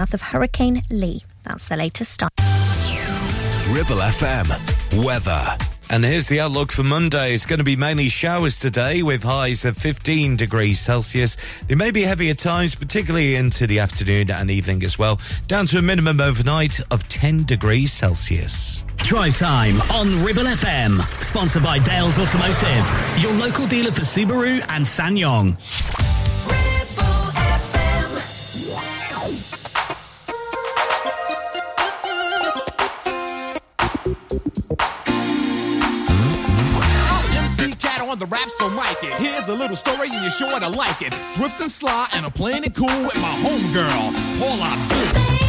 South of Hurricane Lee. That's the latest start. Ribble FM. Weather. And here's the outlook for Monday. It's going to be mainly showers today with highs of 15 degrees Celsius. There may be heavy at times, particularly into the afternoon and evening as well, down to a minimum overnight of 10 degrees Celsius. Drive time on Ribble FM. Sponsored by Dales Automotive, your local dealer for Subaru and SsangYong. Rap, so mic it. Here's a little story and you're sure to like it. Swift and sly, and I'm playing it cool with my homegirl, Paula Abdul.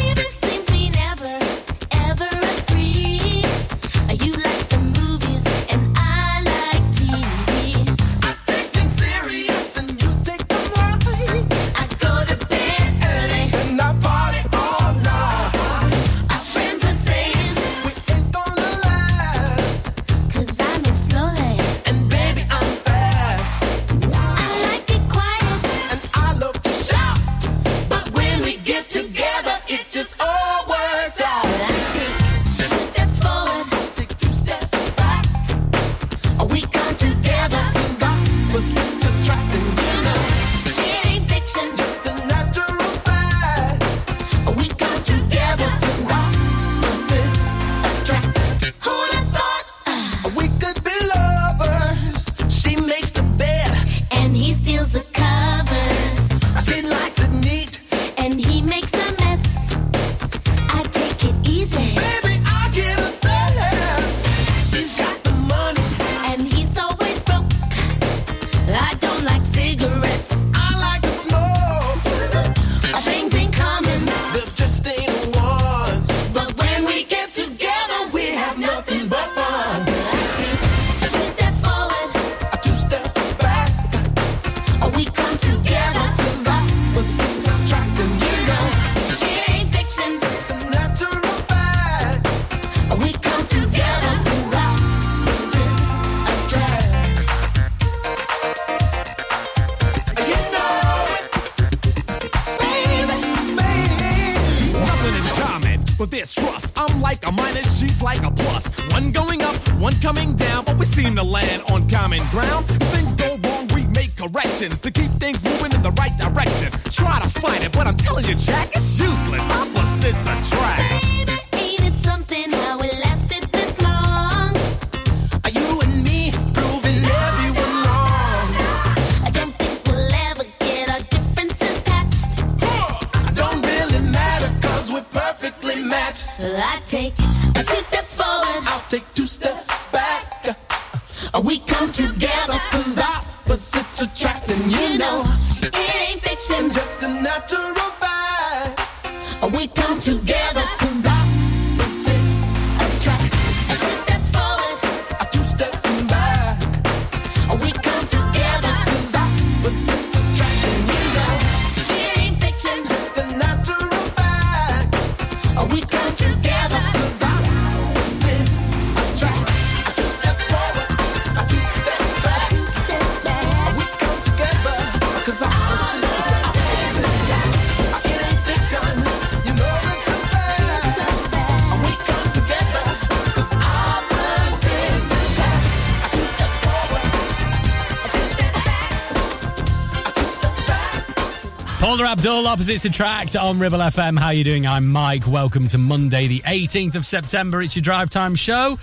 Abdul, Opposites Attract on Ribble FM. How you doing? I'm Mike. Welcome to Monday, the 18th of September. It's your drive time show.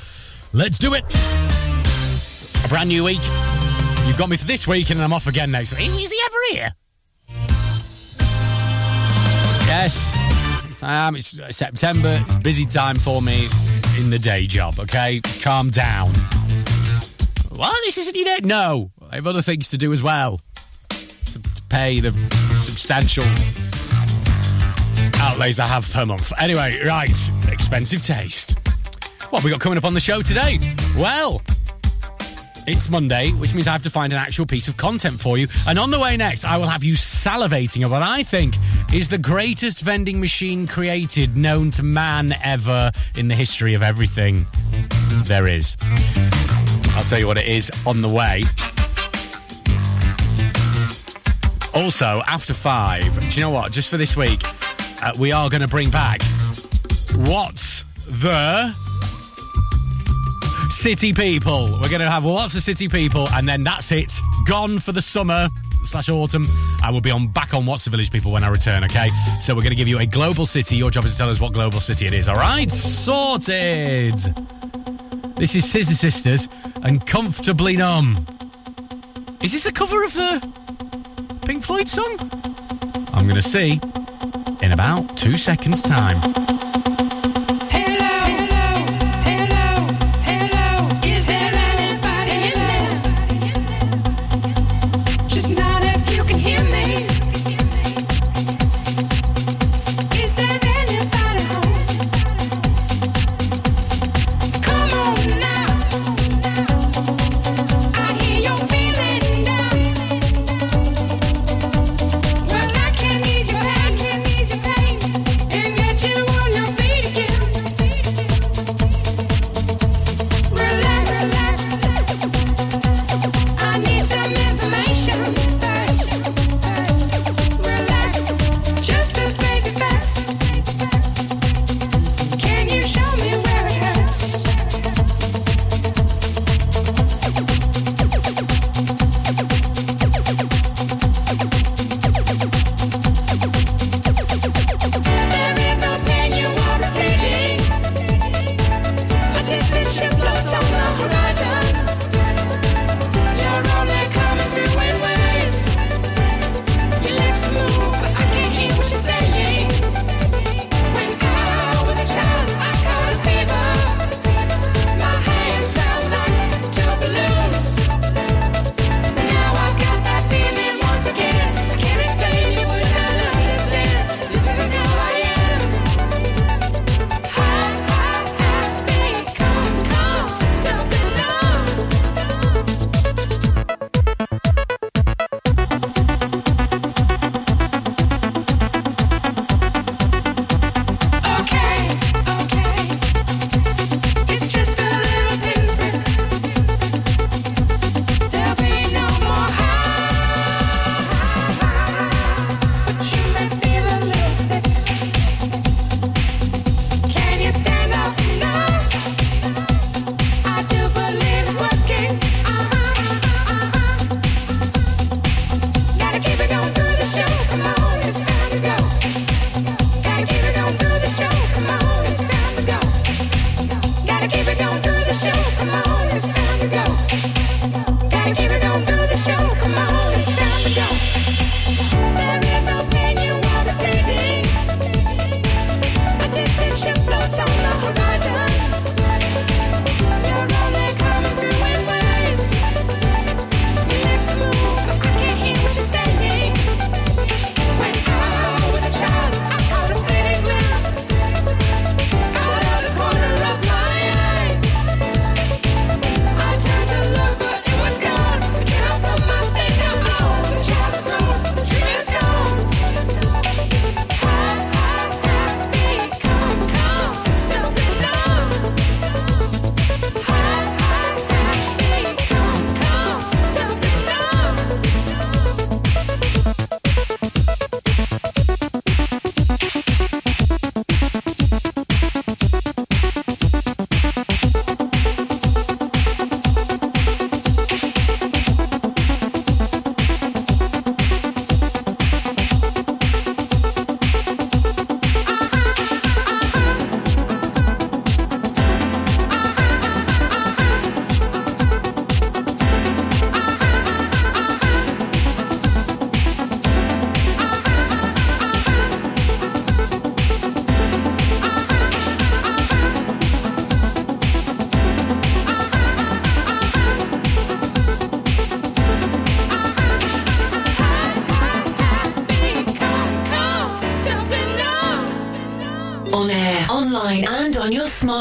Let's do it. A brand new week. You've got me for this week, and I'm off again next week. Is he ever here? Yes, I am. It's uh, September. It's busy time for me in the day job. Okay, calm down. Well, this isn't your day. No, I have other things to do as well. To, to pay the substantial outlays I have per month. Anyway, right, expensive taste. What we got coming up on the show today? Well, it's Monday, which means I have to find an actual piece of content for you. And on the way next, I will have you salivating at what I think is the greatest vending machine created known to man ever in the history of everything there is. I'll tell you what it is on the way. Also, after five, do you know what? Just for this week, uh, we are going to bring back What's the City People? We're going to have lots of City People, and then that's it. Gone for the summer slash autumn. I will be on back on What's the Village People when I return, okay? So we're going to give you a global city. Your job is to tell us what global city it is, all right? Sorted. This is Scissor Sisters and Comfortably Numb. Is this the cover of the Pink Floyd song? I'm going to see in about two seconds' time.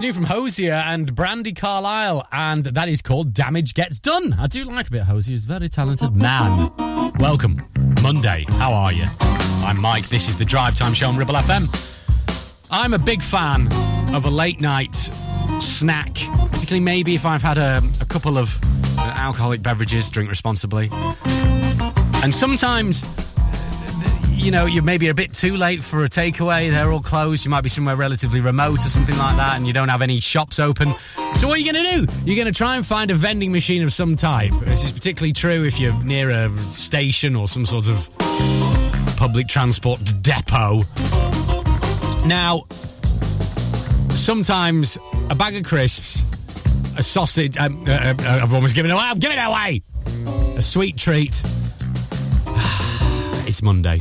New from Hozier and Brandi Carlile, and that is called Damage Gets Done. I do like a bit of Hozier. He's a very talented man. Welcome. Monday. How are you? I'm Mike. This is the Drive Time Show on Ribble FM. I'm a big fan of a late night snack, particularly maybe if I've had a, a couple of alcoholic beverages, drink responsibly. And sometimes you know, you're maybe a bit too late for a takeaway. They're all closed. You might be somewhere relatively remote or something like that, and you don't have any shops open. So, what are you going to do? You're going to try and find a vending machine of some type. This is particularly true if you're near a station or some sort of public transport depot. Now, sometimes a bag of crisps, a sausage. Um, uh, uh, I've almost given it away. I'm it away. A sweet treat. it's Monday.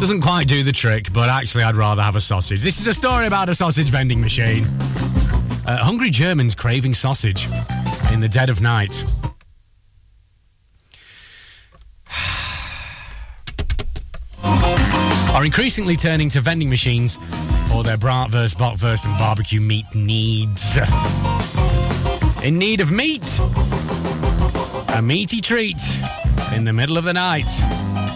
Doesn't quite do the trick, but actually, I'd rather have a sausage. This is a story about a sausage vending machine. Uh, hungry Germans craving sausage in the dead of night. Are increasingly turning to vending machines for their bratwurst, bockwurst, and barbecue meat needs. In need of meat? A meaty treat in the middle of the night.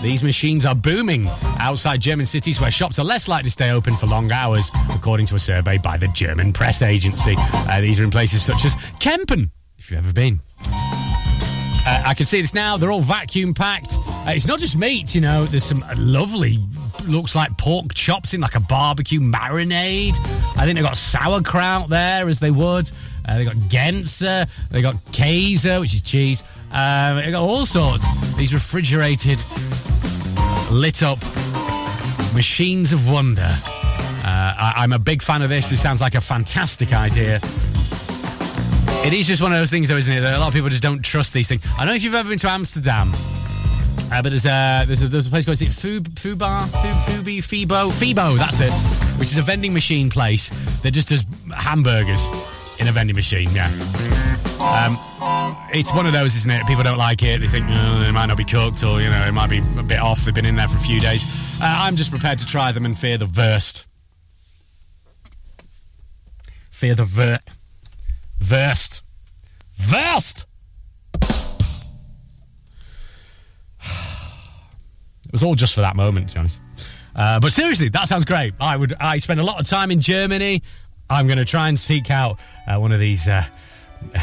These machines are booming outside German cities where shops are less likely to stay open for long hours, according to a survey by the German press agency. Uh, these are in places such as Kempen, if you've ever been. Uh, I can see this now. They're all vacuum packed. Uh, it's not just meat, you know. There's some lovely, looks like pork chops in like a barbecue marinade. I think they've got sauerkraut there, as they would. Uh, they got Genser. They've got Käse, which is cheese. Um, got all sorts. These refrigerated, lit up machines of wonder. Uh, I, I'm a big fan of this. This sounds like a fantastic idea. It is just one of those things, though, isn't it? That a lot of people just don't trust these things. I don't know if you've ever been to Amsterdam. Uh, but there's a, there's a there's a place called is it Fub Fubar Fub, Fubi Fibo Fibo that's it, which is a vending machine place that just does hamburgers in a vending machine. Yeah, um, it's one of those, isn't it? People don't like it. They think oh, it might not be cooked, or you know, it might be a bit off. They've been in there for a few days. Uh, I'm just prepared to try them and fear the worst. Fear the ver- worst. Worst. It was all just for that moment, to be honest. Uh, but seriously, that sounds great. I would. I spend a lot of time in Germany. I'm going to try and seek out uh, one of these uh,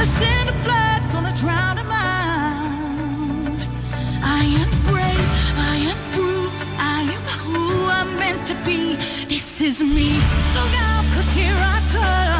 to send a blood, gonna drown him out I am brave, I am brutes, I am who I'm meant to be. This is me. Look out, cause here I come.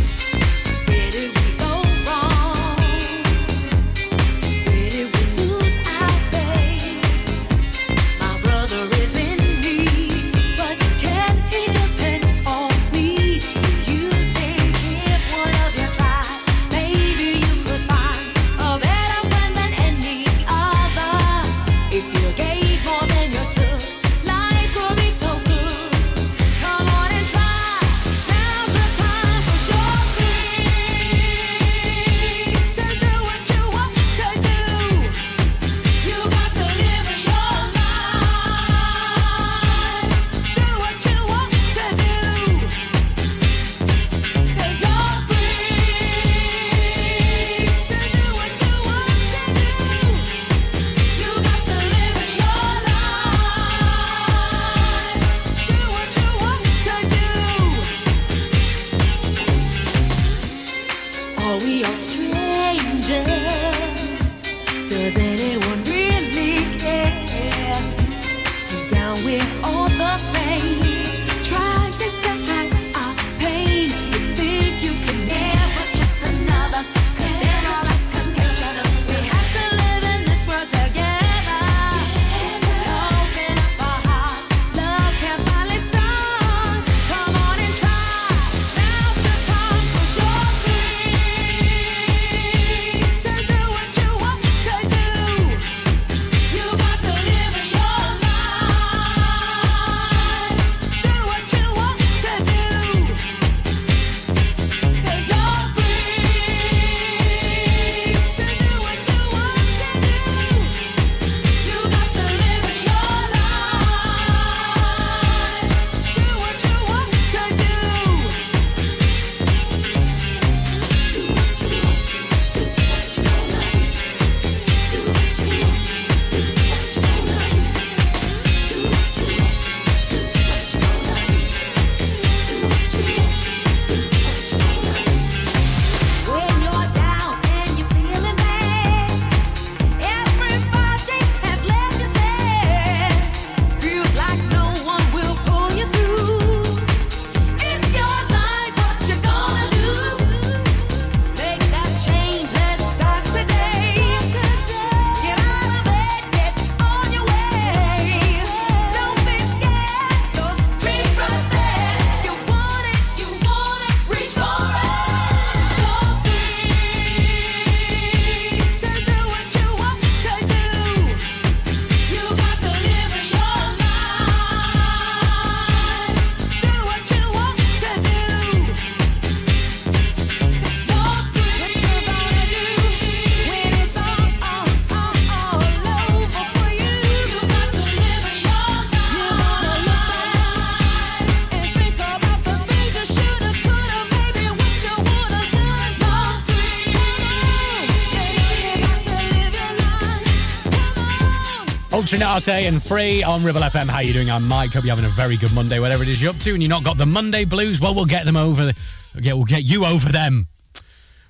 Ultra Naté and free on Ribble FM. How you doing? I'm Mike. Hope you're having a very good Monday, whatever it is you're up to, and you're not got the Monday blues. Well, we'll get them over. Yeah, we'll get you over them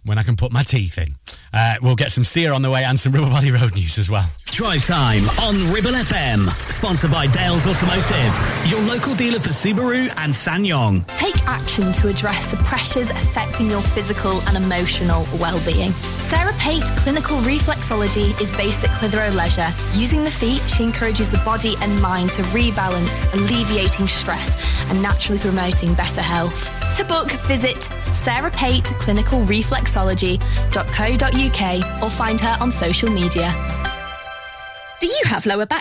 when I can put my teeth in. Uh, we'll get some Sear on the way and some Ribble Valley Road news as well. Drive time on Ribble FM. Sponsored by Dales Automotive, your local dealer for Subaru and SsangYong. Take action to address the pressures affecting your physical and emotional well-being. Sarah Pate Clinical Reflexology is based at Clitheroe Leisure. Using the feet, she encourages the body and mind to rebalance, alleviating stress and naturally promoting better health. To book, visit sarahpateclinicalreflexology.co.uk or find her on social media. Do you have lower back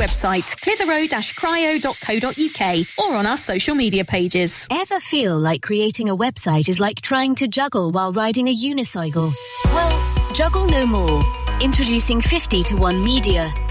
website, clitheroe-cryo.co.uk or on our social media pages. Ever feel like creating a website is like trying to juggle while riding a unicycle? Well, juggle no more. Introducing 50 to 1 Media.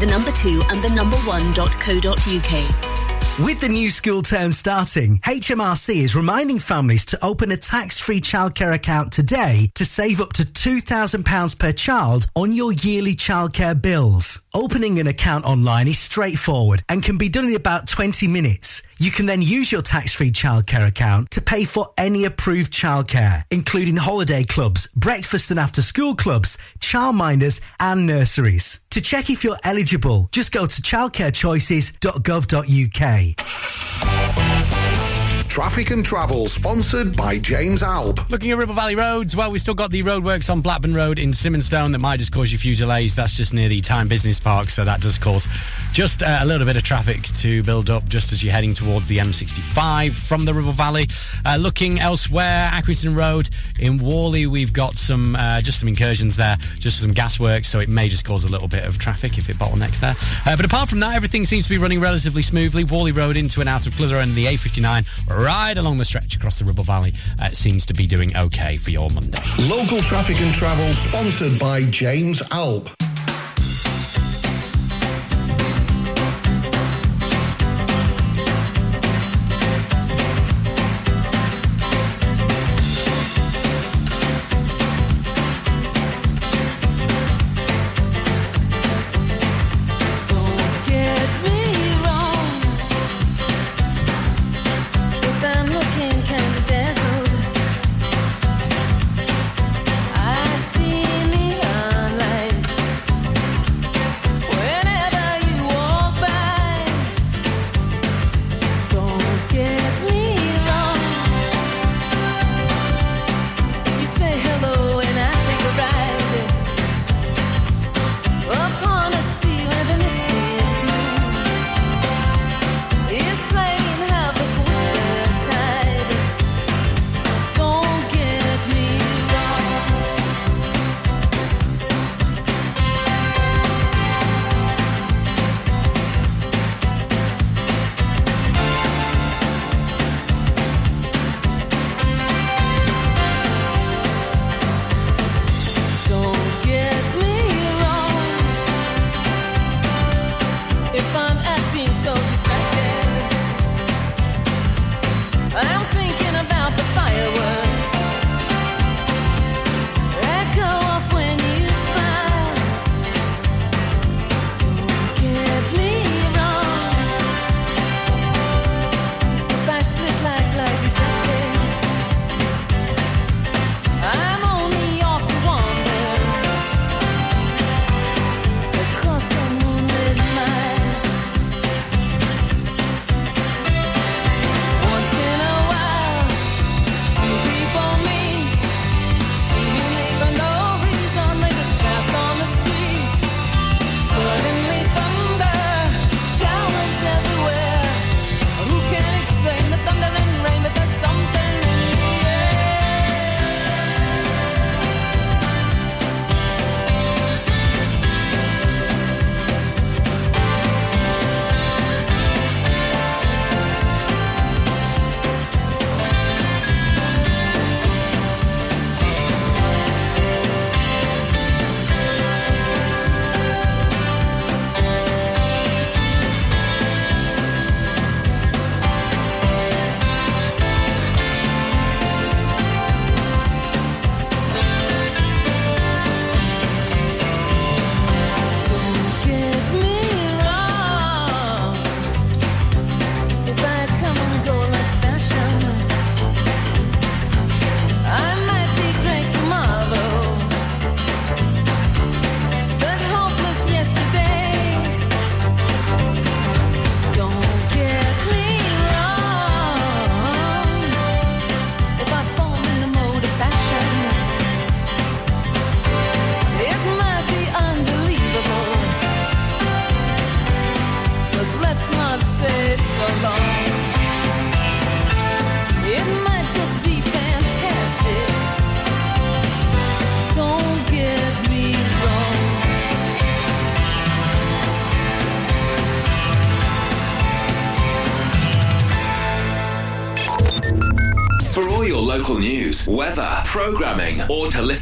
the number 2 and the number 1.co.uk. With the new school term starting, HMRC is reminding families to open a tax-free childcare account today to save up to £2,000 per child on your yearly childcare bills. Opening an account online is straightforward and can be done in about 20 minutes. You can then use your tax-free childcare account to pay for any approved childcare, including holiday clubs, breakfast and after school clubs, childminders and nurseries. To check if you're eligible, just go to childcarechoices.gov.uk. Traffic and travel sponsored by James Alb. Looking at Ribble Valley roads, well, we've still got the roadworks on Blackburn Road in Simonstone that might just cause you a few delays. That's just near the Time Business Park, so that does cause just uh, a little bit of traffic to build up just as you're heading towards the M65 from the Ribble Valley. Uh, looking elsewhere, Accrington Road in Whalley, we've got some uh, just some incursions there, just some gas work, so it may just cause a little bit of traffic if it bottlenecks there. Uh, but apart from that, everything seems to be running relatively smoothly. Whalley Road into and out of Clitheroe and the A59 right along the stretch across the Ribble Valley uh, seems to be doing okay for your Monday. Local traffic and travel sponsored by James Alb.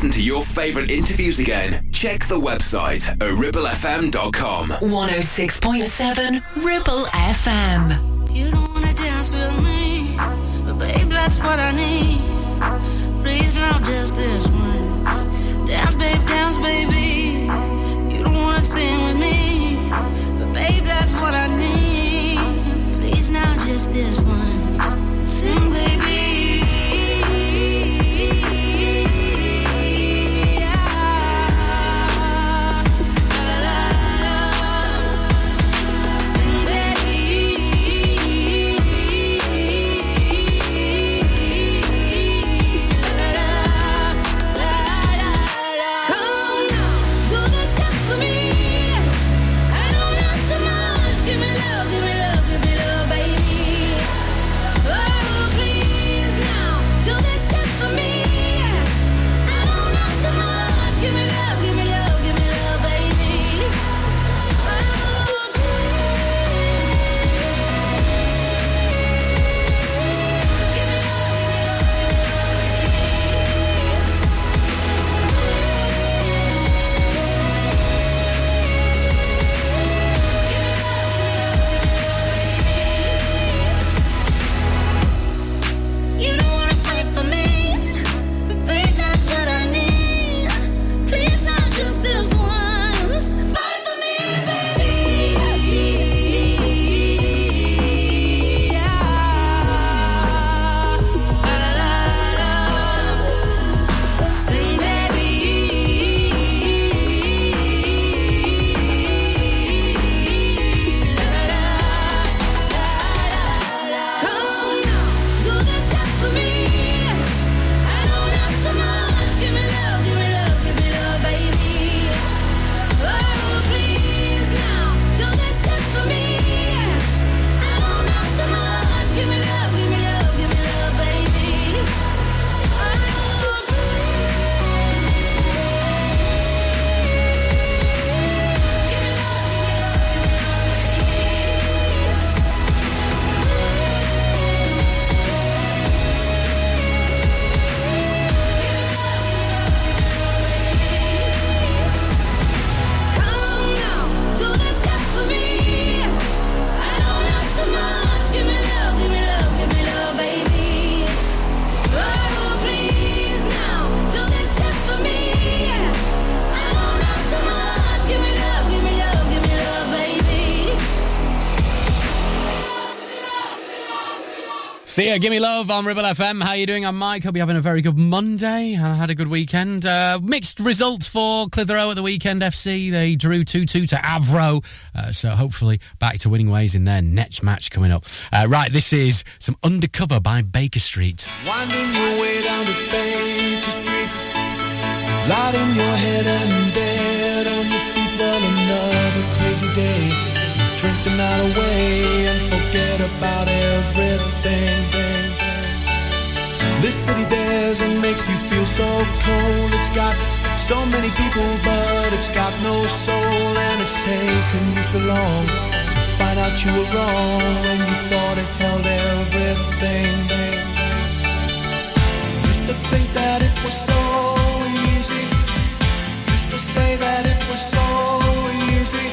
Listen to your favourite interviews again, check the website at ribblefm.com. 106.7 Ribble FM. You don't wanna dance with me, but babe, that's what I need. Please, now just this once. Dance, babe, dance, baby. You don't wanna sing with me, but babe, that's what I need. Please, now just this once. See ya, give me love on Ribble FM. How you doing? I'm Mike. Hope you're having a very good Monday and I had a good weekend. Uh, mixed results for Clitheroe at the weekend FC. They drew 2-2 to Avro. Uh, so hopefully back to winning ways in their next match coming up. Uh, right, this is some Undercover by Baker Street. Winding your way down to Baker Street, lighting your head and dead on your feet. Well, another crazy day. Drink the night away forget about everything. This city dares and makes you feel so cold. It's got so many people, but it's got no soul, and it's taken you so long to find out you were wrong when you thought it held everything. Used to think that it was so easy. Used to say that it was so easy,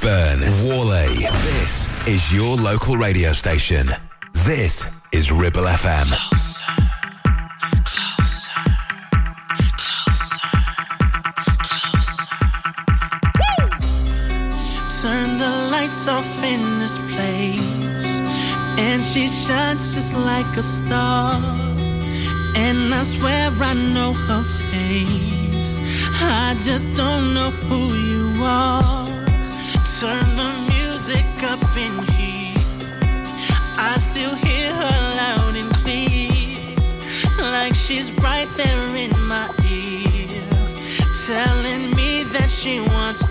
Gisburn, Whalley. This is your local radio station. This is Ribble FM. Turn the lights off in this place. And she shines just like a star. And I swear I know her face. I just don't know who you are. Turn the music up in here. I still hear her loud and clear. Like she's right there in my ear. Telling me that she wants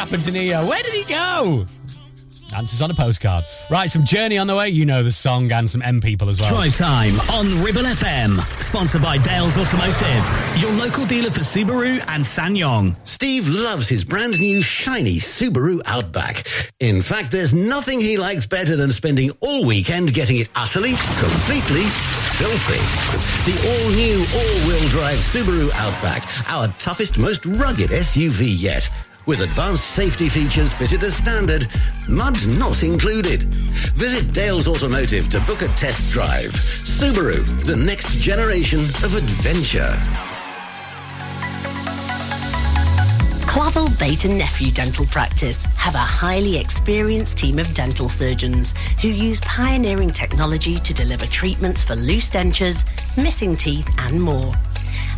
happened to Neo? Where did he go? Answers on a postcard. Right, some Journey on the way. You know the song and some M people as well. Drive time on Ribble FM. Sponsored by Dales Automotive, your local dealer for Subaru and SsangYong. Steve loves his brand new shiny Subaru Outback. In fact, there's nothing he likes better than spending all weekend getting it utterly, completely filthy. The all-new all-wheel drive Subaru Outback, our toughest, most rugged SUV yet. With advanced safety features fitted as standard, mud not included. Visit Dales Automotive to book a test drive. Subaru, the next generation of adventure. Clavel Bait and Nephew Dental Practice have a highly experienced team of dental surgeons who use pioneering technology to deliver treatments for loose dentures, missing teeth, and more.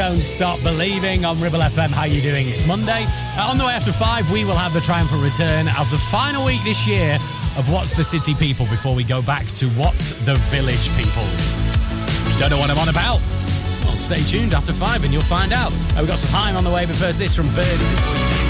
Don't Stop Believing on Ribble FM. How you doing? It's Monday. Uh, on the way after five, we will have the triumphant return of the final week this year of What's the City People before we go back to What's the Village People. Don't know what I'm on about? Well, stay tuned after five and you'll find out. Uh, we've got some high on the way, but first this from Birdy.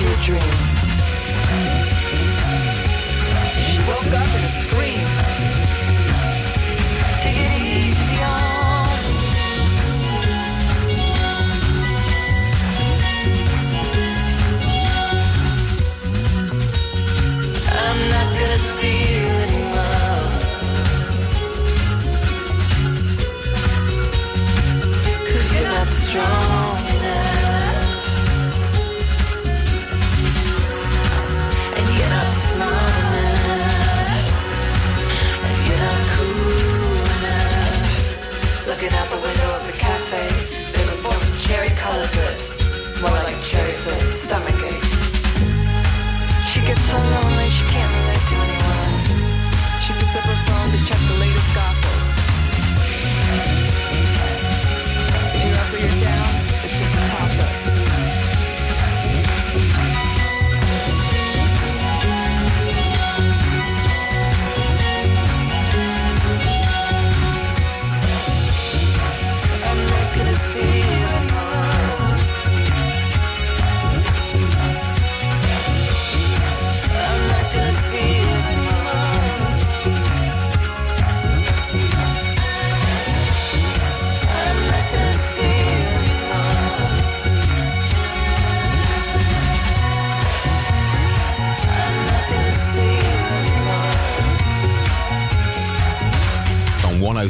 Into a dream.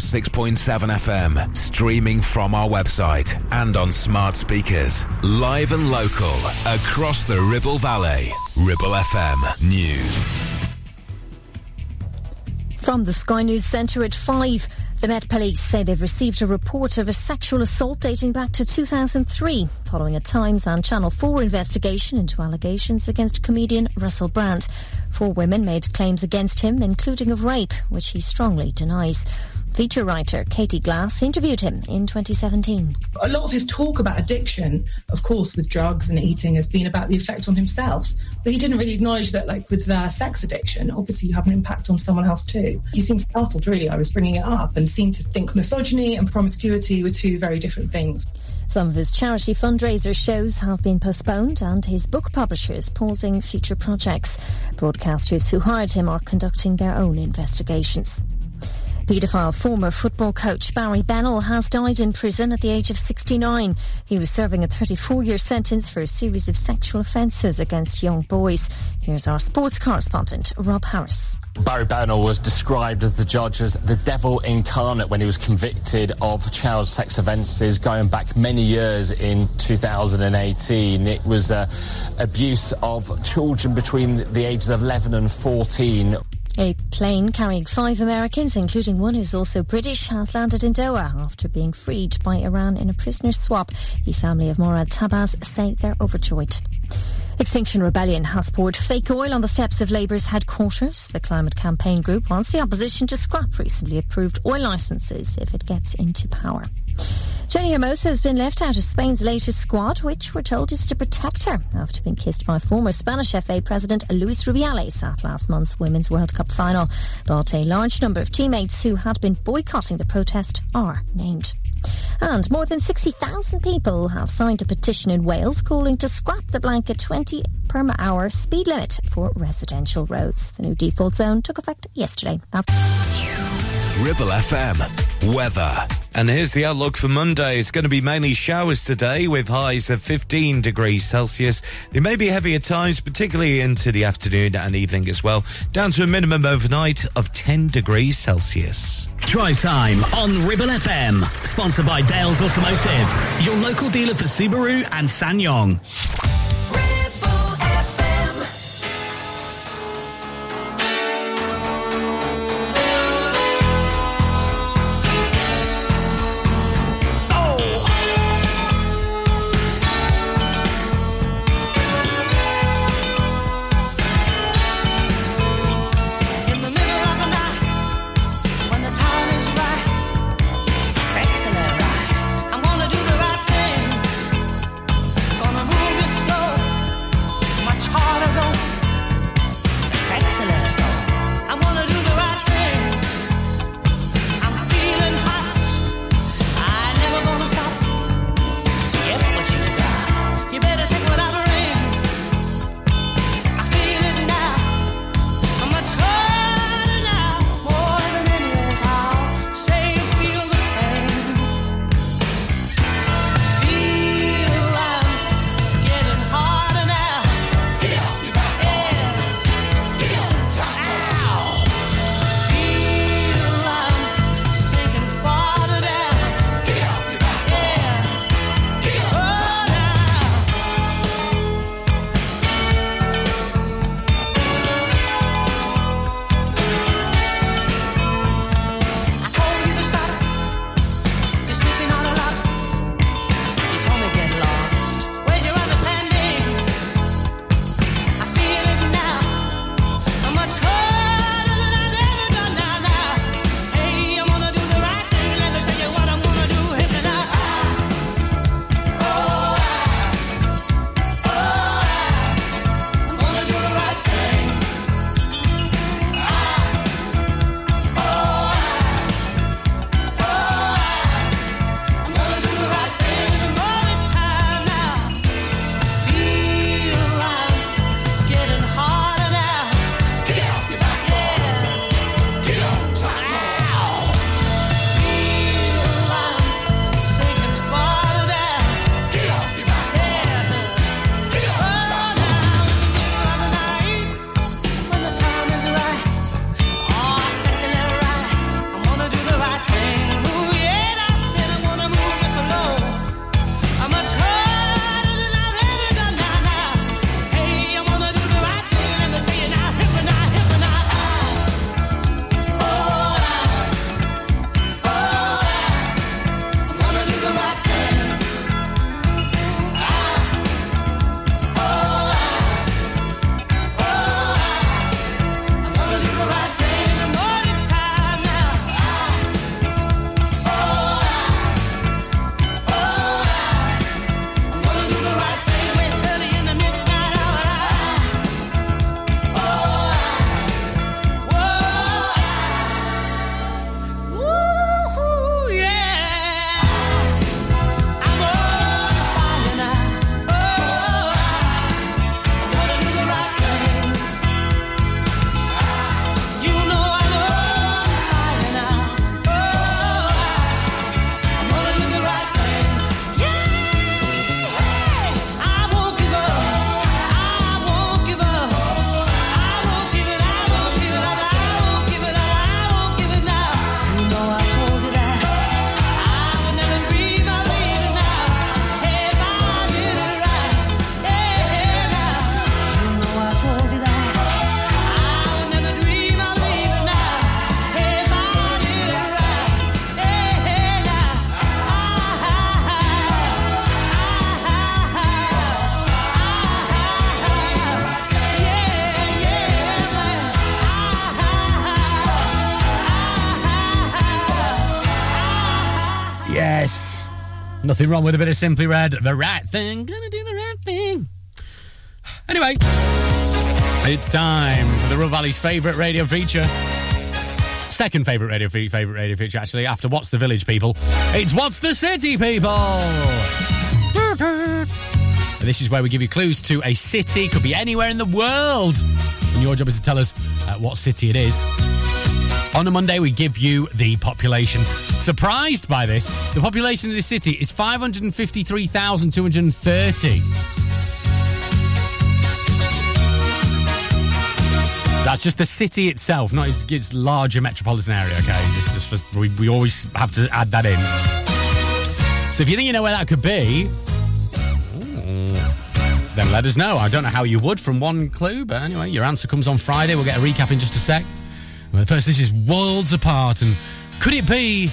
106.7 FM, streaming from our website and on smart speakers. Live and local across the Ribble Valley. Ribble FM News. From the Sky News Centre at 5, the Met Police say they've received a report of a sexual assault dating back to 2003, following a Times and Channel 4 investigation into allegations against comedian Russell Brand. Four women made claims against him, including of rape, which he strongly denies. Feature writer Katie Glass interviewed him in 2017. a lot of his talk about addiction, of course, with drugs and eating, has been about the effect on himself. But he didn't really acknowledge that, like with uh, sex addiction, obviously you have an impact on someone else too. He seemed startled, really. I was bringing it up and seemed to think misogyny and promiscuity were two very different things. Some of his charity fundraiser shows have been postponed and his book publishers pausing future projects. Broadcasters who hired him are conducting their own investigations. Paedophile former football coach Barry Bennell has died in prison at the age of 69. He was serving a 34-year sentence for a series of sexual offences against young boys. Here's our sports correspondent, Rob Harris. Barry Bennell was described as the judge as the devil incarnate when he was convicted of child sex offences going back many years in 2018. It was uh, abuse of children between the ages of 11 and 14. A plane carrying five Americans, including one who's also British, has landed in Doha after being freed by Iran in a prisoner swap. The family of Morad Tahbaz say they're overjoyed. Extinction Rebellion has poured fake oil on the steps of Labour's headquarters. The Climate Campaign Group wants the opposition to scrap recently approved oil licences if it gets into power. Jenni Hermoso has been left out of Spain's latest squad, which we're told is to protect her after being kissed by former Spanish FA president Luis Rubiales at last month's Women's World Cup final. But a large number of teammates who had been boycotting the protest are named. And more than 60,000 people have signed a petition in Wales calling to scrap the blanket 20 per hour speed limit for residential roads. The new default zone took effect yesterday. Ribble FM. Weather. And here's the outlook for Monday. It's going to be mainly showers today with highs of 15 degrees Celsius. There may be heavier times, particularly into the afternoon and evening as well, down to a minimum overnight of 10 degrees Celsius. Drive time on Ribble FM, sponsored by Dales Automotive, your local dealer for Subaru and SsangYong. Nothing wrong with a bit of Simply Red. The right thing. Gonna do the right thing. Anyway, it's time for the Ruhr Valley's favourite radio feature. Second favourite radio feature, favourite radio feature, actually, after What's the Village People. It's What's the City People. this is where we give you clues to a city, could be anywhere in the world. And your job is to tell us uh, what city it is. On a Monday, we give you the population surprised by this. The population of the city is 553,230. That's just the city itself, not its, its larger metropolitan area, okay? Just, just for, we, we always have to add that in. So if you think you know where that could be, then let us know. I don't know how you would from one clue, but anyway, your answer comes on Friday. We'll get a recap in just a sec. But first, this is Worlds Apart, and could it be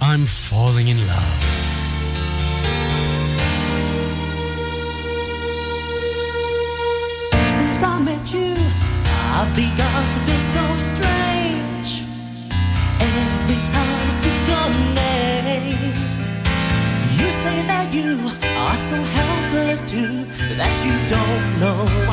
I'm falling in love. Since I met you, I've begun to feel so strange. Every time I speak your name, you say that you are so helpless too, that you don't know.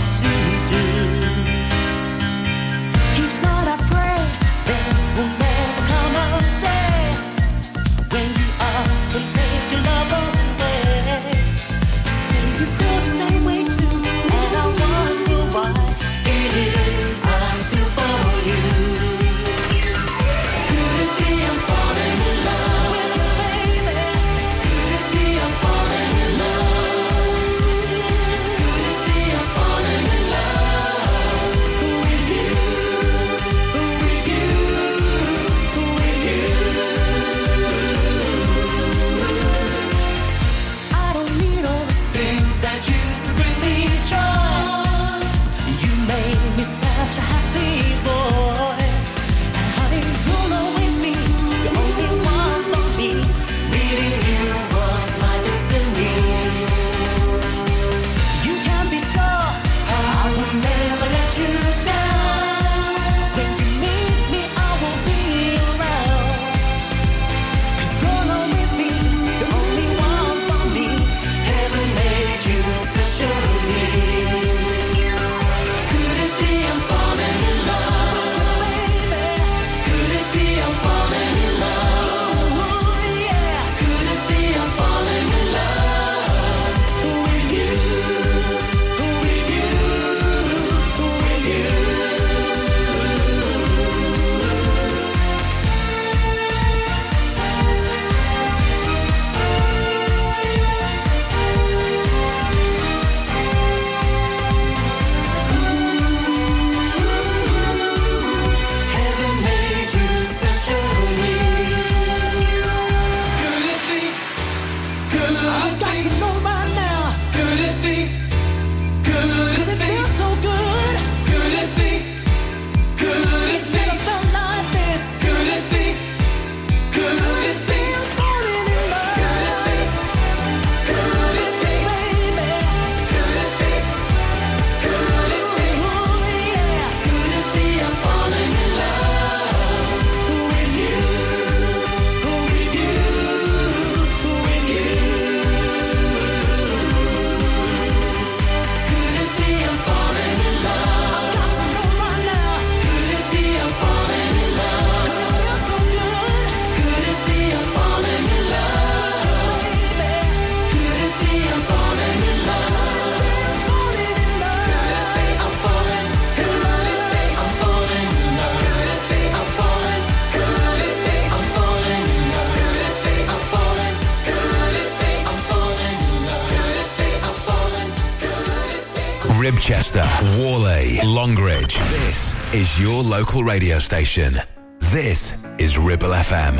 is your local radio station. This is Ribble FM.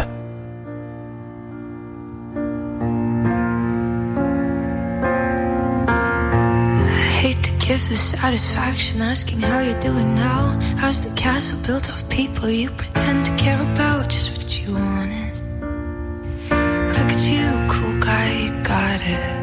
give the satisfaction asking how you're doing now. How's the castle built of people you pretend to care about? Just what you wanted. Look at you, cool guy, you got it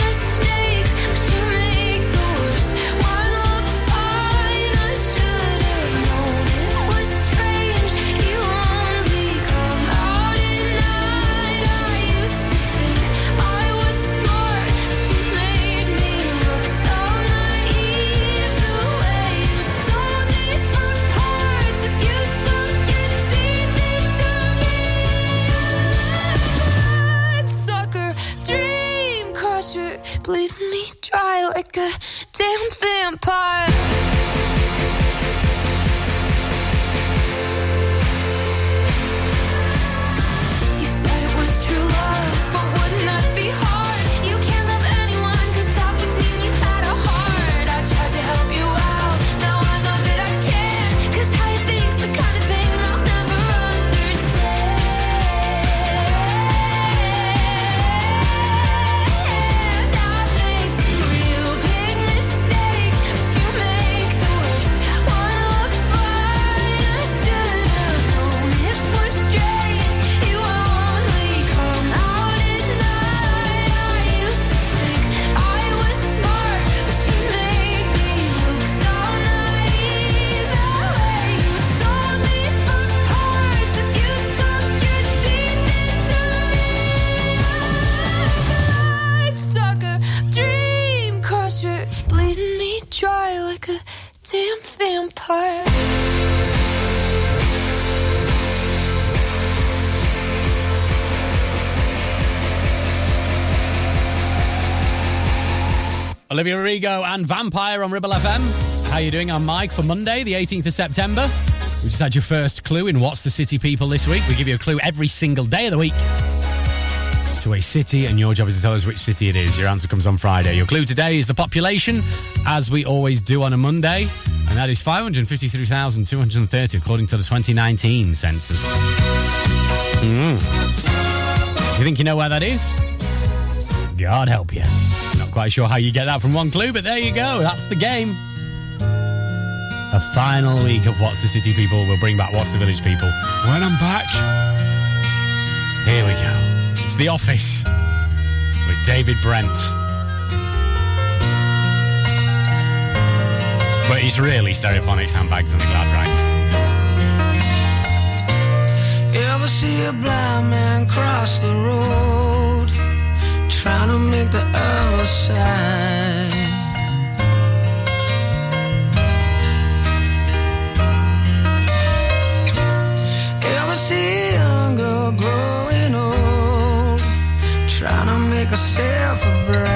like a uh, damn vampire. Olivia Rodrigo and Vampire on Ribble FM. How are you doing? I'm Mike for Monday, the 18th of September. We've just had your first clue in What's the City People this week. We give you a clue every single day of the week to a city, and your job is to tell us which city it is. Your answer comes on Friday. Your clue today is the population, as we always do on a Monday, and that is 553,230 according to the 2019 census. Mm. You think you know where that is? God help you. Quite sure how you get that from one clue, but there you go. That's the game. A final week of What's the City People will bring back What's the Village People. When I'm back, here we go. It's The Office with David Brent. But he's really stereophonics, handbags, and the glad rags. Ever see a blind man cross the road, trying to make the other side? Ever see a young girl growing old, trying to make herself a bride?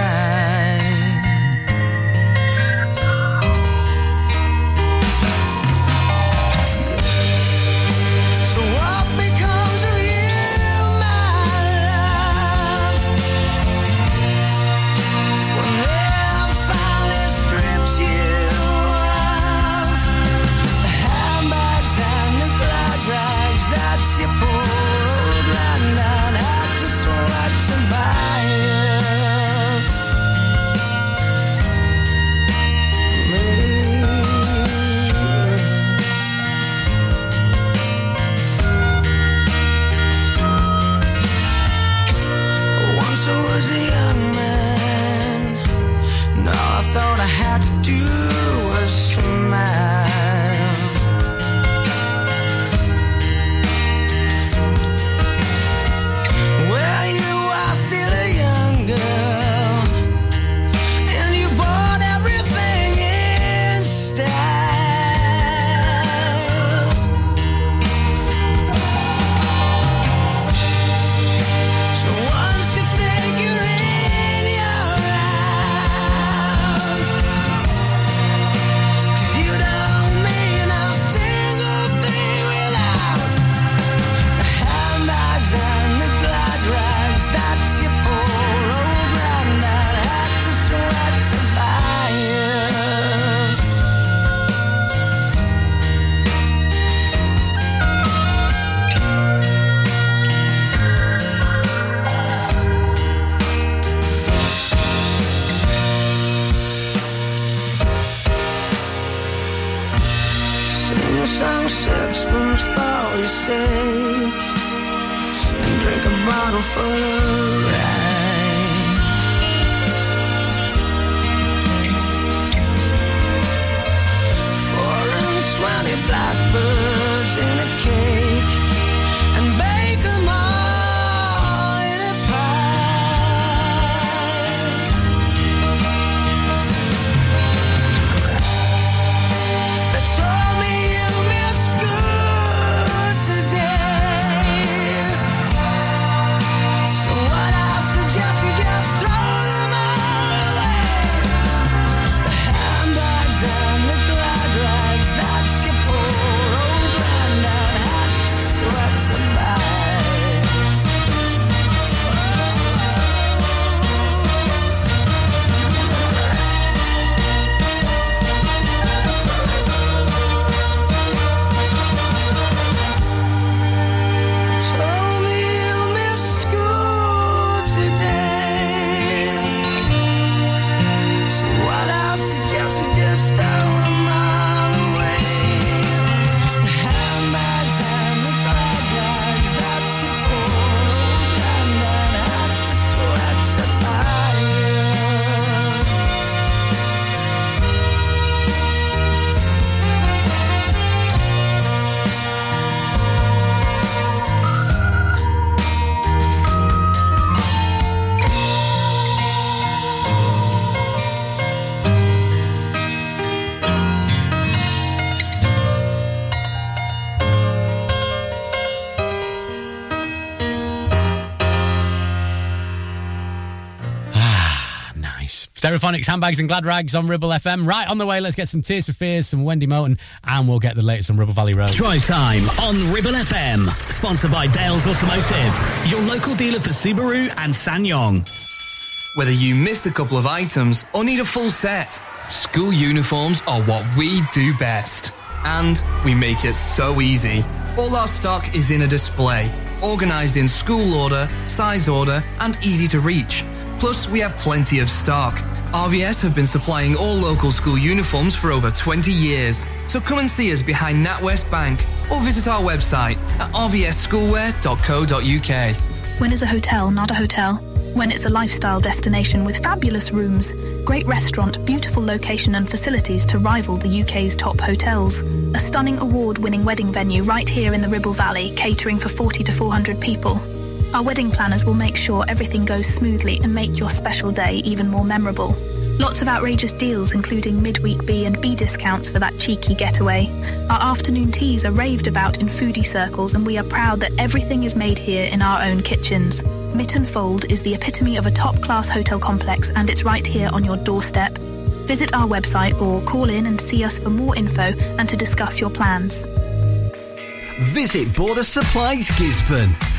Nice. Stereophonics, handbags, and glad rags on Ribble FM. Right on the way, let's get some Tears for Fears, some Wendy Moulton, and we'll get the latest on Ribble Valley Road. Drive time on Ribble FM. Sponsored by Dales Automotive, your local dealer for Subaru and SsangYong. Whether you missed a couple of items or need a full set, school uniforms are what we do best. And we make it so easy. All our stock is in a display, organized in school order, size order, and easy to reach. Plus, we have plenty of stock. RVS have been supplying all local school uniforms for over 20 years. So come and see us behind NatWest Bank or visit our website at rvsschoolwear.co.uk. When is a hotel not a hotel? When it's a lifestyle destination with fabulous rooms, great restaurant, beautiful location and facilities to rival the UK's top hotels. A stunning award-winning wedding venue right here in the Ribble Valley, catering for 40 to 400 people. Our wedding planners will make sure everything goes smoothly and make your special day even more memorable. Lots of outrageous deals, including midweek B and B discounts for that cheeky getaway. Our afternoon teas are raved about in foodie circles, and we are proud that everything is made here in our own kitchens. Mytton Fold is the epitome of a top class hotel complex, and it's right here on your doorstep. Visit our website or call in and see us for more info and to discuss your plans. Visit Border Supplies Gisburn.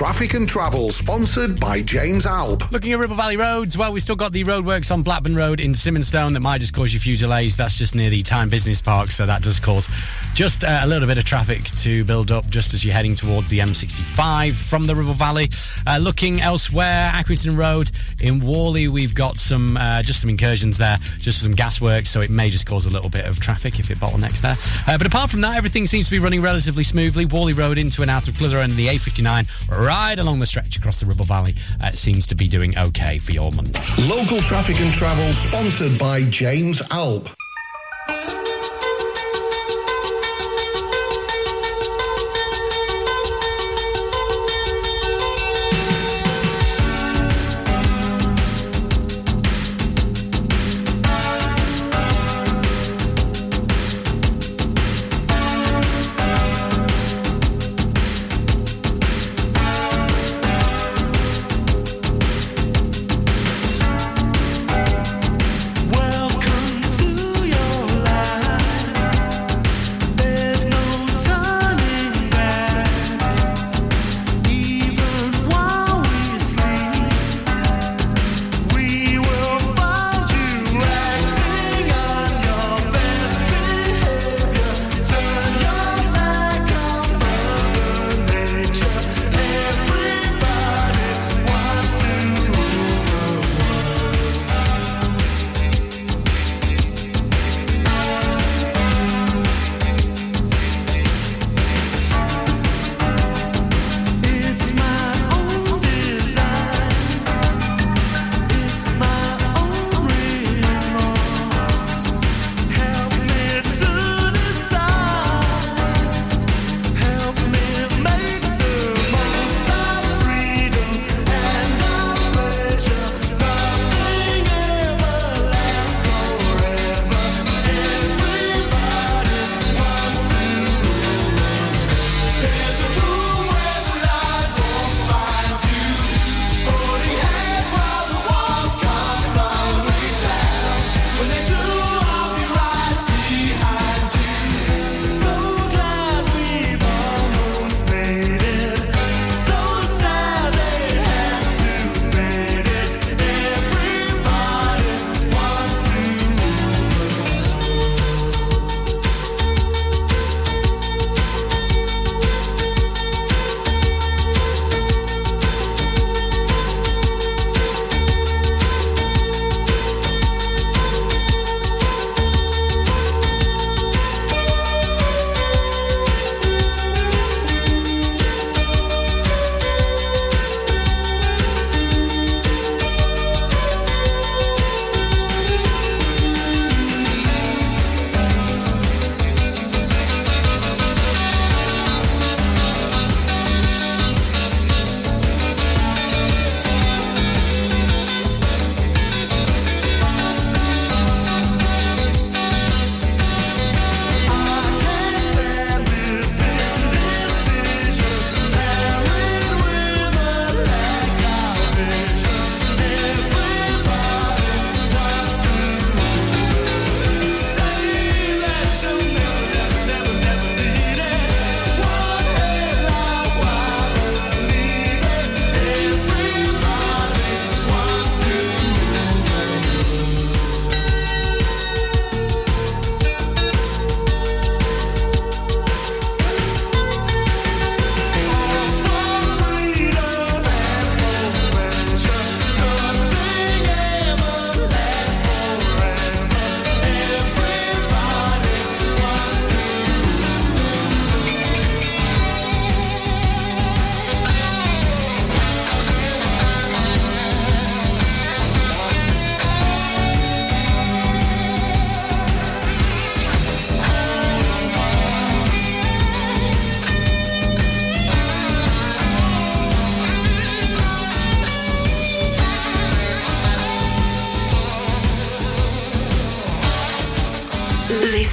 Traffic and Travel, sponsored by James Alb. Looking at Ribble Valley roads, well, we've still got the roadworks on Blackburn Road in Simonstone that might just cause you a few delays. That's just near the Time Business Park, so that does cause just uh, a little bit of traffic to build up just as you're heading towards the M65 from the Ribble Valley. Uh, looking elsewhere, Accrington Road in Whalley, we've got some uh, just some incursions there, just some gas work, so it may just cause a little bit of traffic if it bottlenecks there. Uh, but apart from that, everything seems to be running relatively smoothly. Whalley Road into and out of Clitheroe and the A59 right along the stretch across the Ribble Valley uh, seems to be doing okay for your Monday. Local Traffic and Travel, sponsored by James Alb.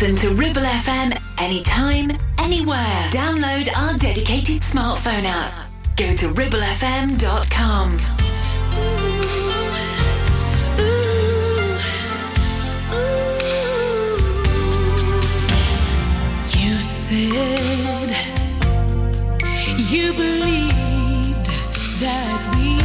listen to Ribble FM anytime, anywhere. Download our dedicated smartphone app. Go to ribblefm.com. You said you believed that we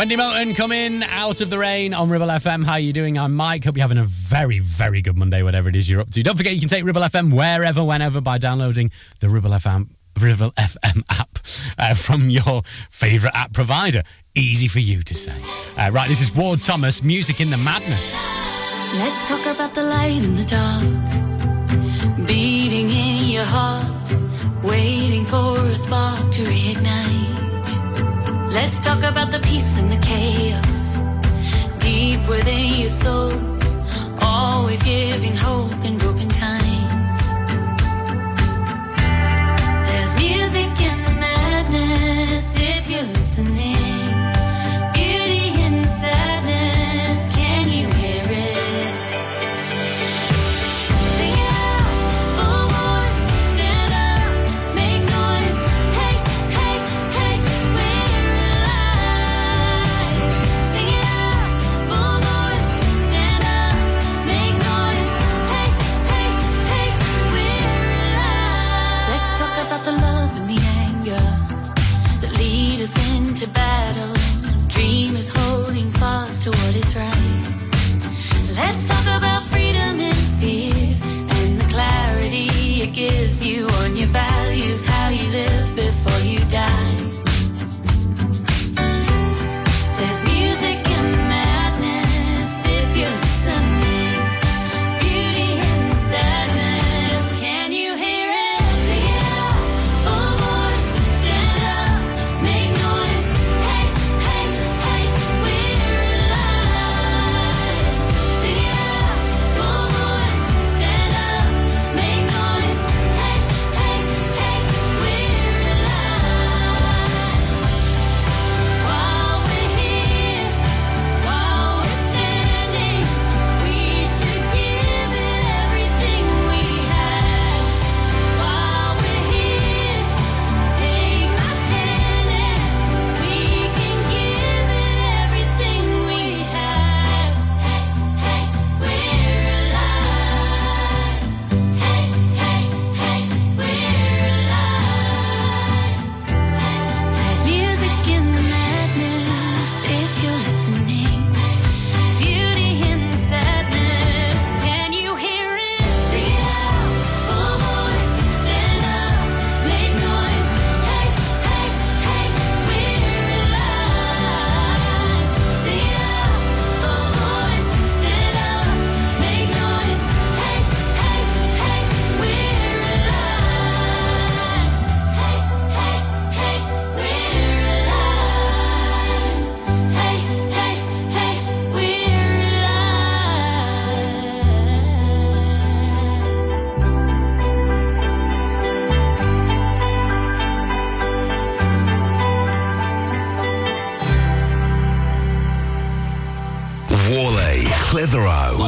Wendy Moulton, come in out of the rain on Ribble FM. How are you doing? I'm Mike. Hope you're having a very, very good Monday, whatever it is you're up to. Don't forget you can take Ribble FM wherever, whenever by downloading the Ribble FM, Ribble FM app uh, from your favourite app provider. Easy for you to say. Uh, right, this is Ward Thomas, Music in the Madness. Let's talk about the light in the dark, beating in your heart, waiting for a spark to reignite. Let's talk about the peace and the chaos. Deep within your soul, always giving hope and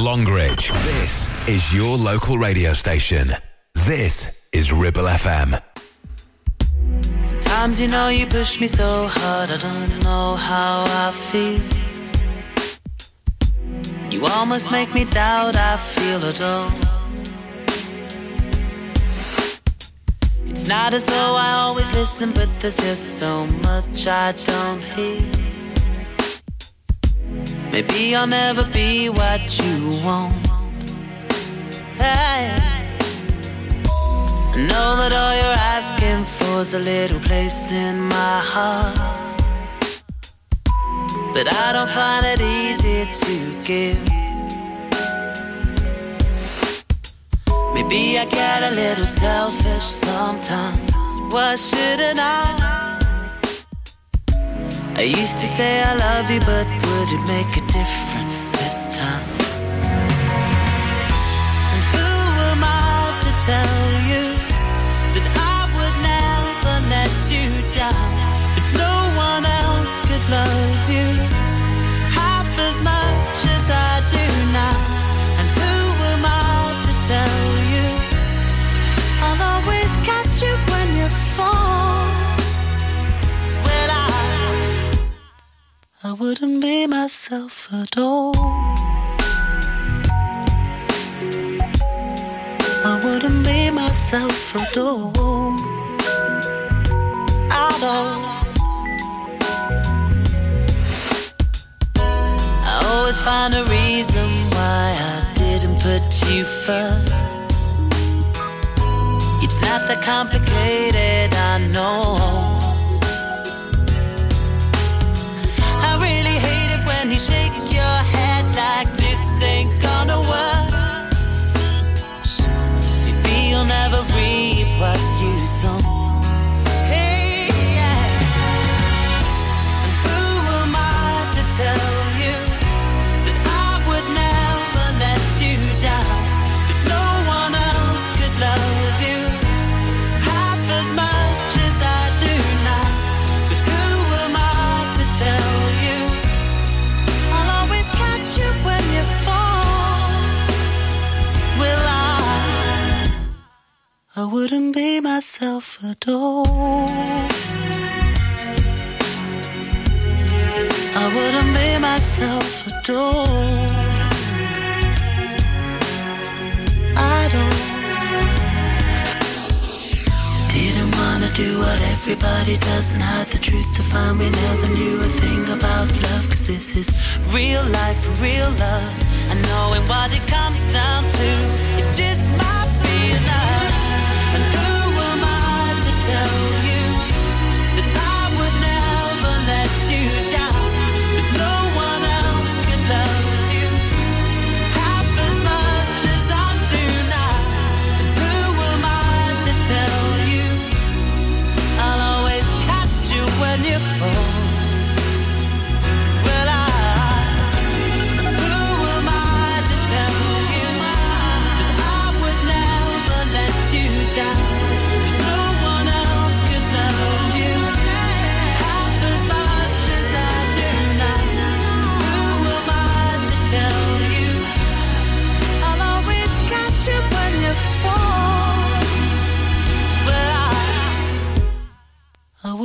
Longridge. This is your local radio station. This is Ribble FM. Sometimes you know you push me so hard, I don't know how I feel. You almost make me doubt I feel at all. It's not as though I always listen, but there's just so much I don't hear. Maybe I'll never be what you want. Hey. I know that all you're asking for is a little place in my heart. But I don't find it easy to give. Maybe I get a little selfish sometimes. Why shouldn't I? I used to say I love you, but would it make a difference this time? And who am I to tell wouldn't be myself at all. I wouldn't be myself at all. At all. I always find a reason why I didn't put you first. It's not that complicated, I know. Shake I wouldn't be myself at all. I wouldn't be myself at all. I don't. Didn't wanna do what everybody does and hide the truth to find we never knew a thing about love. Cause this is real life, real love. And knowing what it comes down to, it just might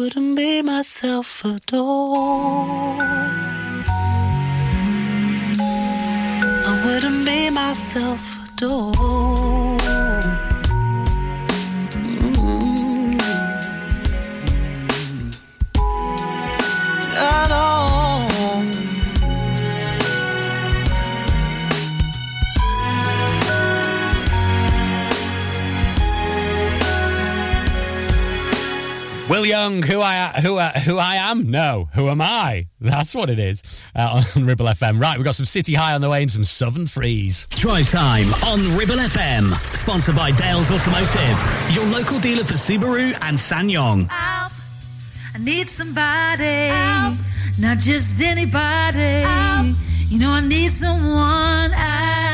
Wouldn't be myself at all. I wouldn't be myself at all. Will Young, who I who I, who I am? No, who am I? That's what it is uh, on Ribble FM. Right, we've got some City High on the way and some Southern Freeze. Drive time on Ribble FM. Sponsored by Dales Automotive, your local dealer for Subaru and SsangYong. I need somebody, not just anybody. You know, I need someone out.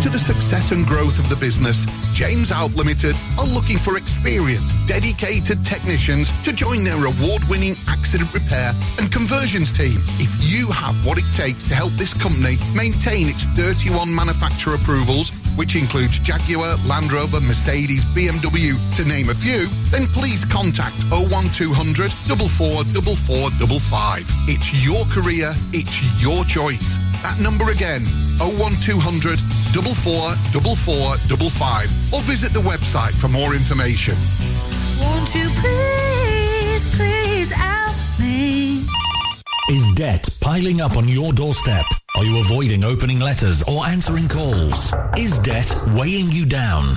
To the success and growth of the business, James Alpe Limited are looking for experienced, dedicated technicians to join their award-winning accident repair and conversions team. If you have what it takes to help this company maintain its 31 manufacturer approvals, which includes Jaguar, Land Rover, Mercedes, BMW, to name a few, then please contact 01200 444455. It's your career, it's your choice. That number again, 01200 444455. Or visit the website for more information. Won't you please, please help me? Is debt piling up on your doorstep? Are you avoiding opening letters or answering calls? Is debt weighing you down?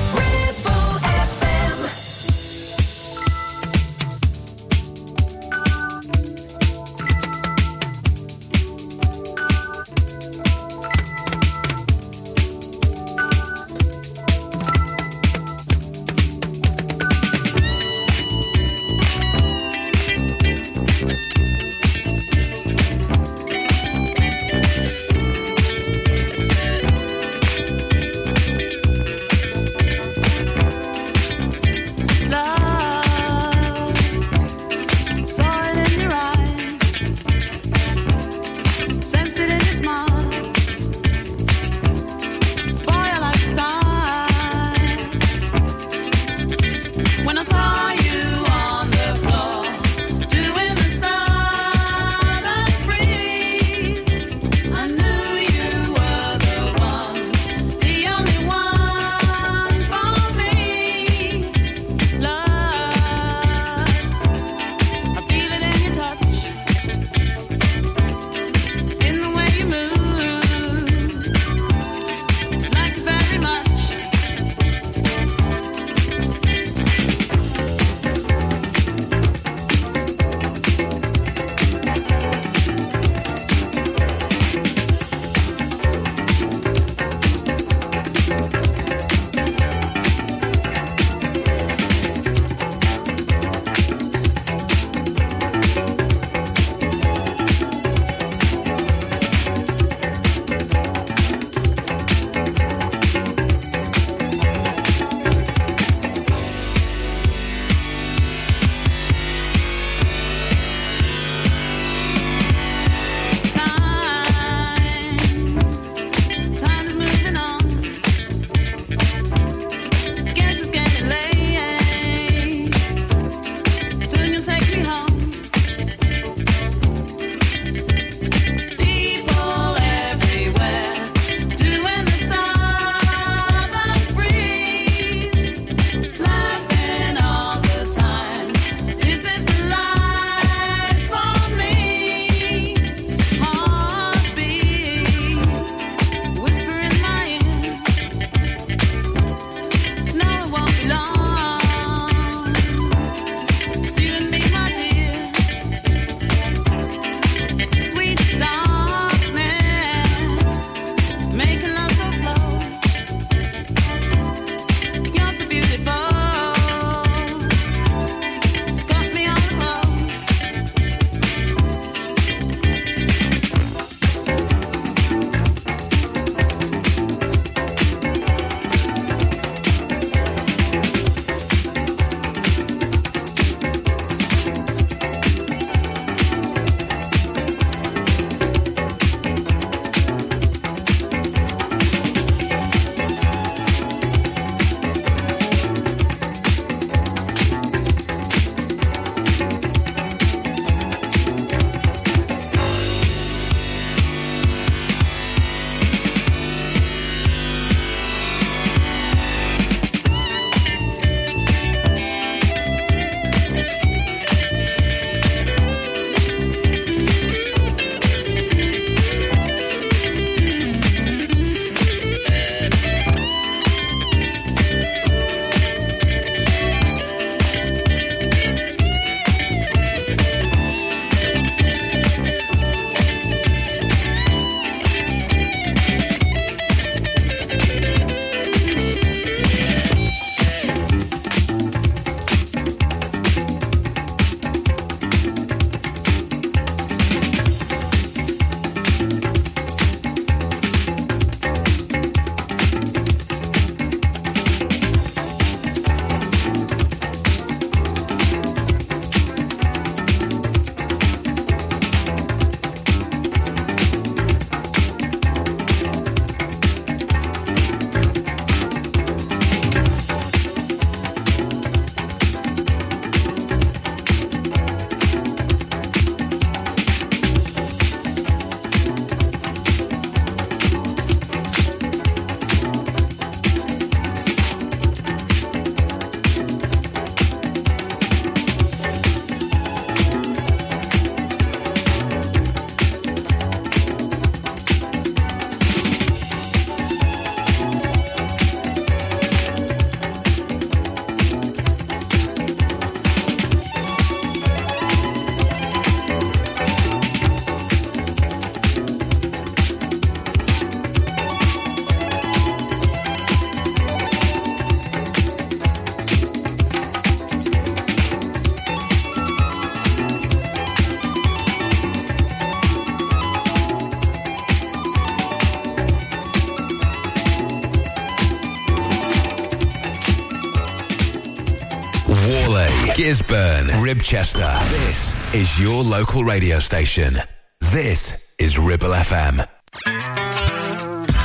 Gisburn, Ribchester. This is your local radio station. This is Ribble FM.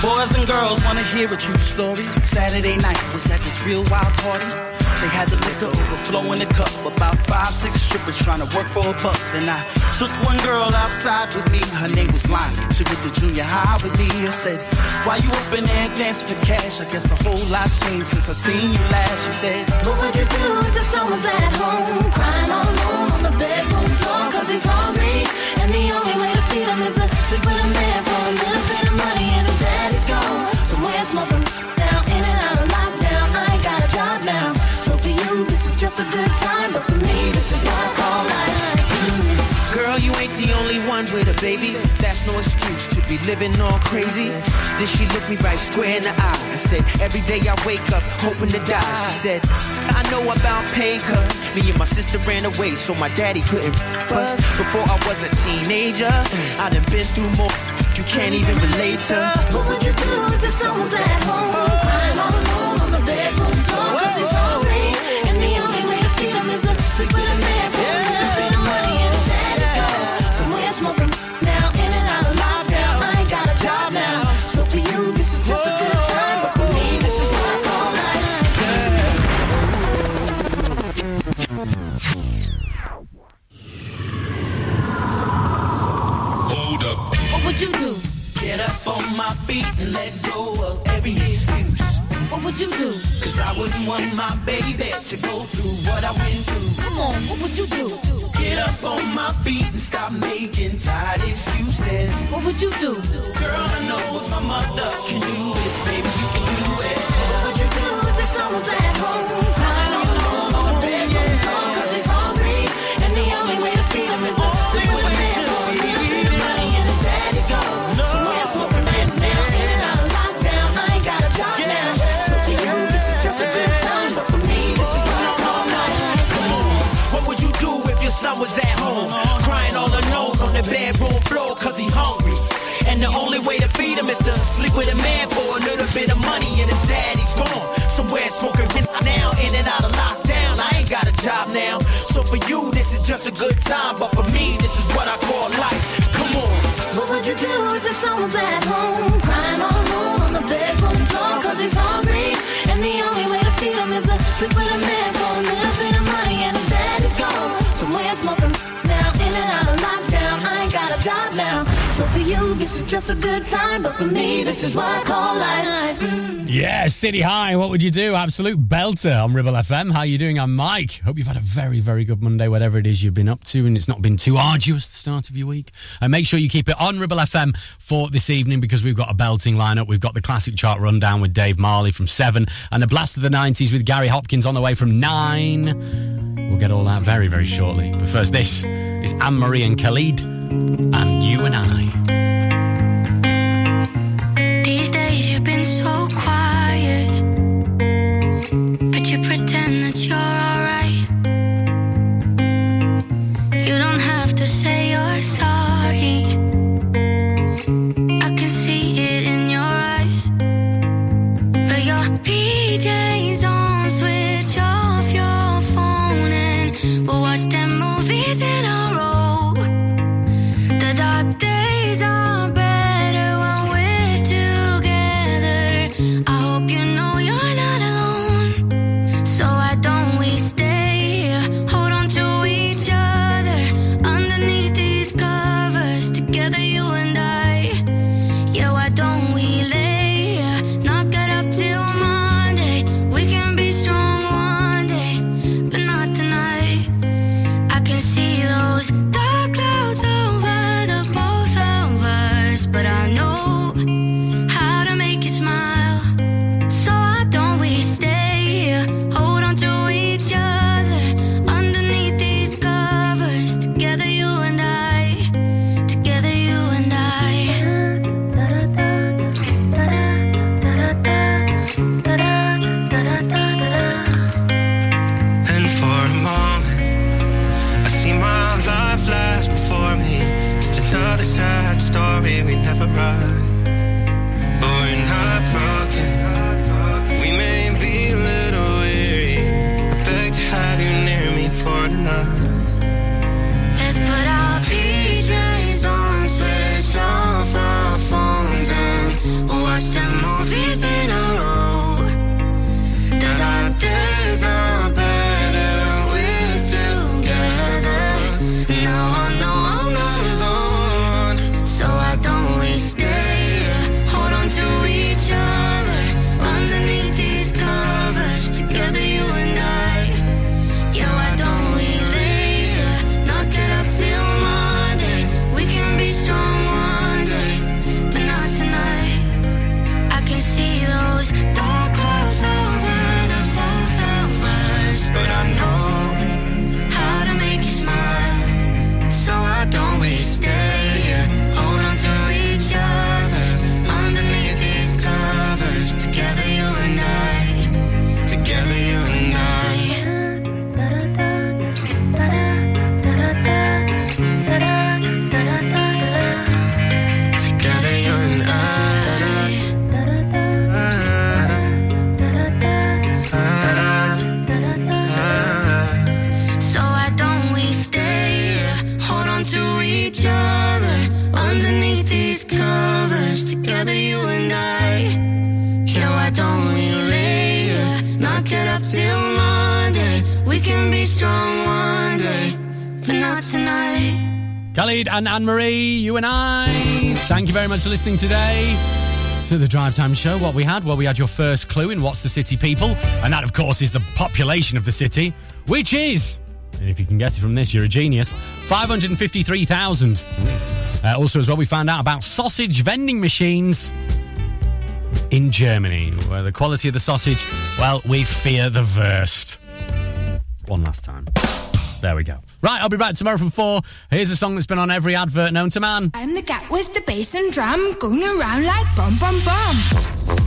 Boys and girls wanna hear a true story. Saturday night was at this real wild party. They had the liquor overflow in the cup. About five, six strippers trying to work for a buck. Then I took one girl outside with me. Her name was Lonnie. She went to junior high with me. I said, Why you up in there dancing for cash? I guess a whole lot's changed since I seen you last. She said, What would you do if the son was at home? Crying all alone on the bedroom floor cause he's hungry. And the only way to feed him is to sleep with a man be living all crazy. Then she looked me right square in the eye. I said, Every day I wake up hoping to die. She said, I know about pain, cuz me and my sister ran away, so my daddy couldn't bust. Before I was a teenager, I done been through more you can't even relate to. What would you do if the son was at home? Would you do? Cause I wouldn't want my baby to go through what I went through. Come on, what would you do? Get up on my feet and stop making tired excuses. What would you do? Girl, I know what my mother can do it, baby, you can do it. What would you do if the son was at home? Bit of money and his daddy's gone. Somewhere smoking now, in and out of lockdown. I ain't got a job now. So for you, this is just a good time. But for me, this is what I call life. Come on. What would you do if the son was at home? Crying all alone on the bedroom floor cause he's hungry. And the only way to feed him is to sleep with a man for a little bit of money and his daddy's gone. Somewhere smoking now, in and out of lockdown. I ain't got a job now. So for you, this is just a good time. But for me, this is what I call life. Mm. Yeah, City High. What would you do? Absolute belter on Ribble FM. How are you doing? I'm Mike. Hope you've had a very, very good Monday, whatever it is you've been up to, and it's not been too arduous the start of your week. And make sure you keep it on Ribble FM for this evening because we've got a belting lineup. We've got the classic chart rundown with Dave Marley from seven, and the blast of the '90s with Gary Hopkins on the way from nine. We'll get all that very, very shortly. But first, this is Anne Marie and Khalid, and you and I. And Anne Marie, you and I. Thank you very much for listening today to the Drive Time Show. What we had? Well, we had your first clue in What's the City People, and that, of course, is the population of the city, which is, and if you can guess it from this, you're a genius, 553,000. Uh, also, as well, we found out about sausage vending machines in Germany, where the quality of the sausage, well, we fear the worst. One last time. There we go. Right, I'll be back tomorrow from four. Here's a song that's been on every advert known to man. I'm the cat with the bass and drum going around like bum bum bum.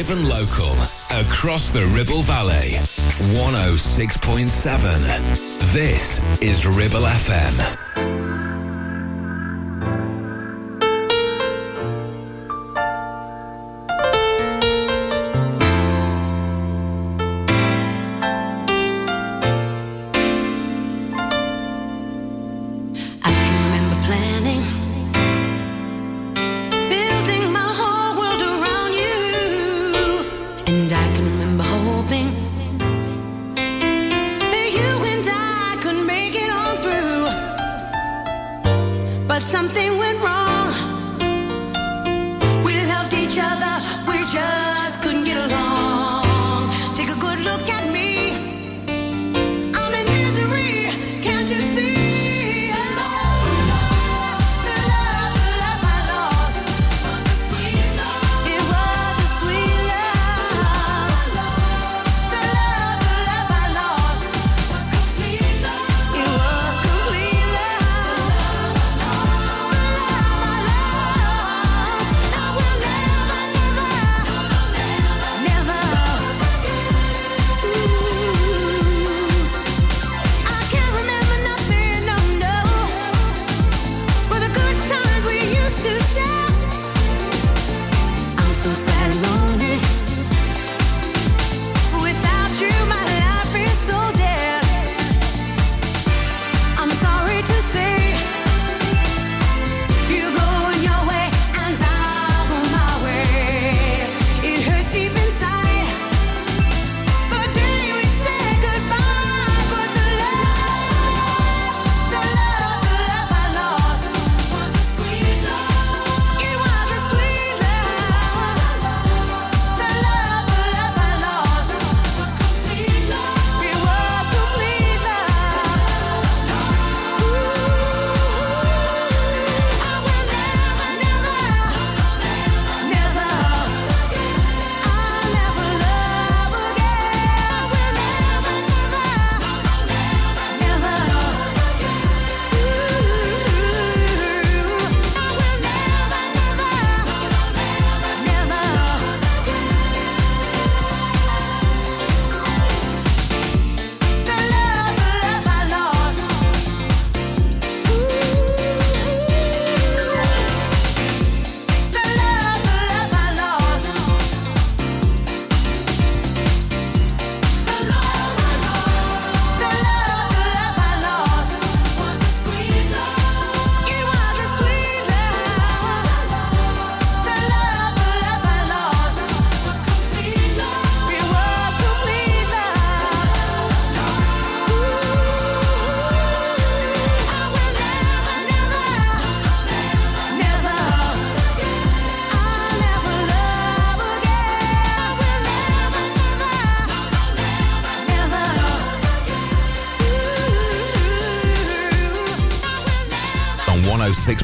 live and local across the Ribble Valley. 106.7. This is Ribble FM.